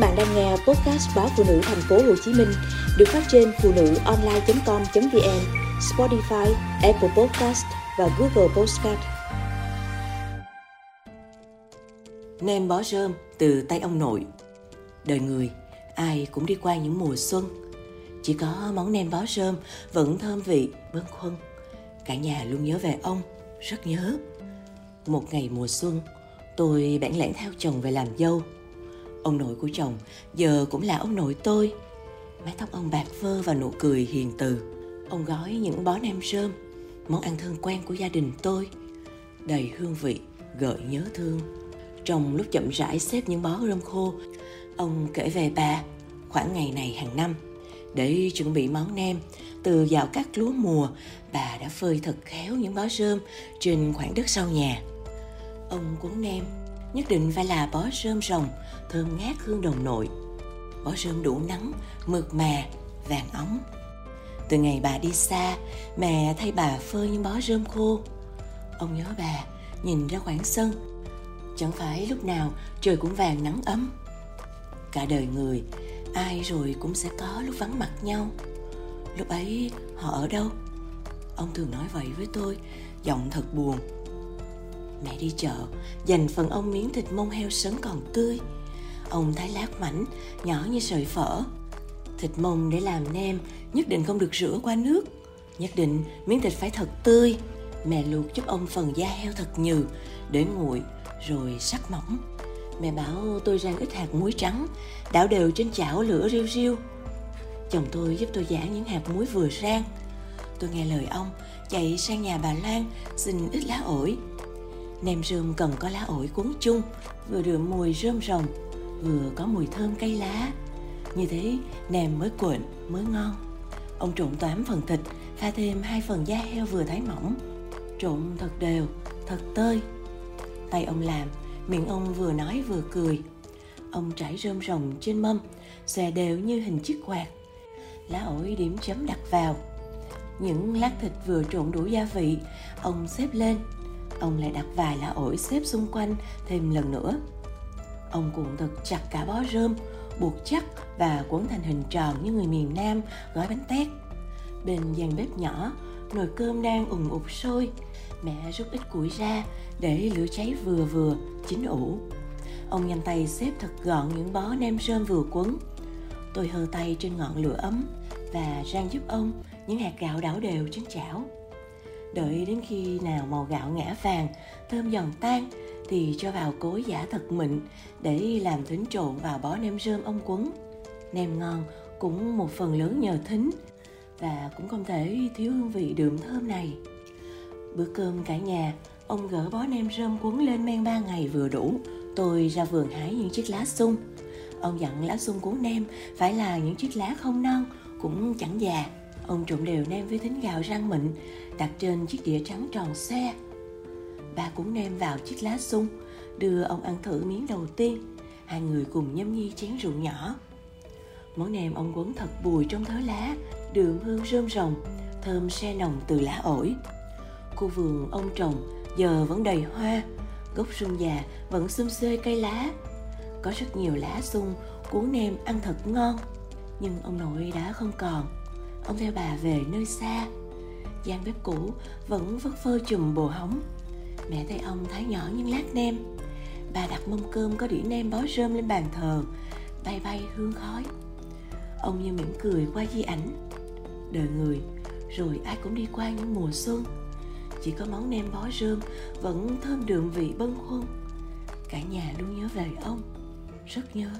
bạn đang nghe podcast báo phụ nữ thành phố Hồ Chí Minh được phát trên phụ nữ online.com.vn, Spotify, Apple Podcast và Google Podcast. Nem bó rơm từ tay ông nội. Đời người, ai cũng đi qua những mùa xuân. Chỉ có món nem bó rơm vẫn thơm vị, bâng khuâng. Cả nhà luôn nhớ về ông, rất nhớ. Một ngày mùa xuân, tôi bẽn lẽn theo chồng về làm dâu Ông nội của chồng giờ cũng là ông nội tôi. Mái tóc ông bạc phơ và nụ cười hiền từ. Ông gói những bó nem rơm, món ăn thân quen của gia đình tôi. Đầy hương vị, gợi nhớ thương. Trong lúc chậm rãi xếp những bó rơm khô, ông kể về bà khoảng ngày này hàng năm. Để chuẩn bị món nem, từ dạo các lúa mùa, bà đã phơi thật khéo những bó rơm trên khoảng đất sau nhà. Ông cuốn nem nhất định phải là bó rơm rồng, thơm ngát hương đồng nội. Bó rơm đủ nắng, mượt mà, vàng óng từ ngày bà đi xa, mẹ thay bà phơi những bó rơm khô. Ông nhớ bà, nhìn ra khoảng sân. Chẳng phải lúc nào trời cũng vàng nắng ấm. Cả đời người, ai rồi cũng sẽ có lúc vắng mặt nhau. Lúc ấy họ ở đâu? Ông thường nói vậy với tôi, giọng thật buồn. Mẹ đi chợ, dành phần ông miếng thịt mông heo sấn còn tươi. Ông thái lát mảnh, nhỏ như sợi phở. Thịt mông để làm nem nhất định không được rửa qua nước. Nhất định miếng thịt phải thật tươi. Mẹ luộc giúp ông phần da heo thật nhừ, để nguội, rồi sắc mỏng. Mẹ bảo tôi rang ít hạt muối trắng, đảo đều trên chảo lửa riu riu. Chồng tôi giúp tôi giả những hạt muối vừa rang. Tôi nghe lời ông, chạy sang nhà bà Lan xin ít lá ổi Nem rơm cần có lá ổi cuốn chung, vừa được mùi rơm rồng, vừa có mùi thơm cây lá. Như thế, nem mới cuộn, mới ngon. Ông trộn toám phần thịt, pha thêm hai phần da heo vừa thái mỏng. Trộn thật đều, thật tơi. Tay ông làm, miệng ông vừa nói vừa cười. Ông trải rơm rồng trên mâm, xòe đều như hình chiếc quạt. Lá ổi điểm chấm đặt vào. Những lát thịt vừa trộn đủ gia vị, ông xếp lên ông lại đặt vài lá ổi xếp xung quanh thêm lần nữa. Ông cuộn thật chặt cả bó rơm, buộc chắc và quấn thành hình tròn như người miền nam gói bánh tét. Bên gian bếp nhỏ, nồi cơm đang ùng ục sôi. Mẹ rút ít củi ra để lửa cháy vừa vừa, chín ủ. Ông nhanh tay xếp thật gọn những bó nem rơm vừa cuốn. tôi hơ tay trên ngọn lửa ấm và rang giúp ông những hạt gạo đảo đều trên chảo đợi đến khi nào màu gạo ngã vàng thơm giòn tan, thì cho vào cối giả thật mịn để làm thính trộn vào bó nem rơm ông quấn. Nem ngon cũng một phần lớn nhờ thính và cũng không thể thiếu hương vị đượm thơm này. Bữa cơm cả nhà, ông gỡ bó nem rơm quấn lên men ba ngày vừa đủ. Tôi ra vườn hái những chiếc lá sung. Ông dặn lá sung cuốn nem phải là những chiếc lá không non, cũng chẳng già. Ông trộn đều nem với thính gạo rang mịn, Đặt trên chiếc đĩa trắng tròn xe. Ba cũng nem vào chiếc lá sung, Đưa ông ăn thử miếng đầu tiên. Hai người cùng nhâm nhi chén rượu nhỏ. Món nem ông quấn thật bùi trong thớ lá, Đường hương rơm rồng, Thơm xe nồng từ lá ổi. Khu vườn ông trồng Giờ vẫn đầy hoa, Gốc sung già vẫn xum xê cây lá. Có rất nhiều lá sung Cuốn nem ăn thật ngon, Nhưng ông nội đã không còn ông theo bà về nơi xa. Gian bếp cũ vẫn vất phơ chùm bồ hóng. Mẹ thấy ông thái nhỏ những lát nem. Bà đặt mâm cơm có đĩa nem bó rơm lên bàn thờ, bay bay hương khói. Ông như mỉm cười qua di ảnh. Đời người, rồi ai cũng đi qua những mùa xuân. Chỉ có món nem bó rơm vẫn thơm đượm vị bâng khuâng. Cả nhà luôn nhớ về ông. Rất nhớ.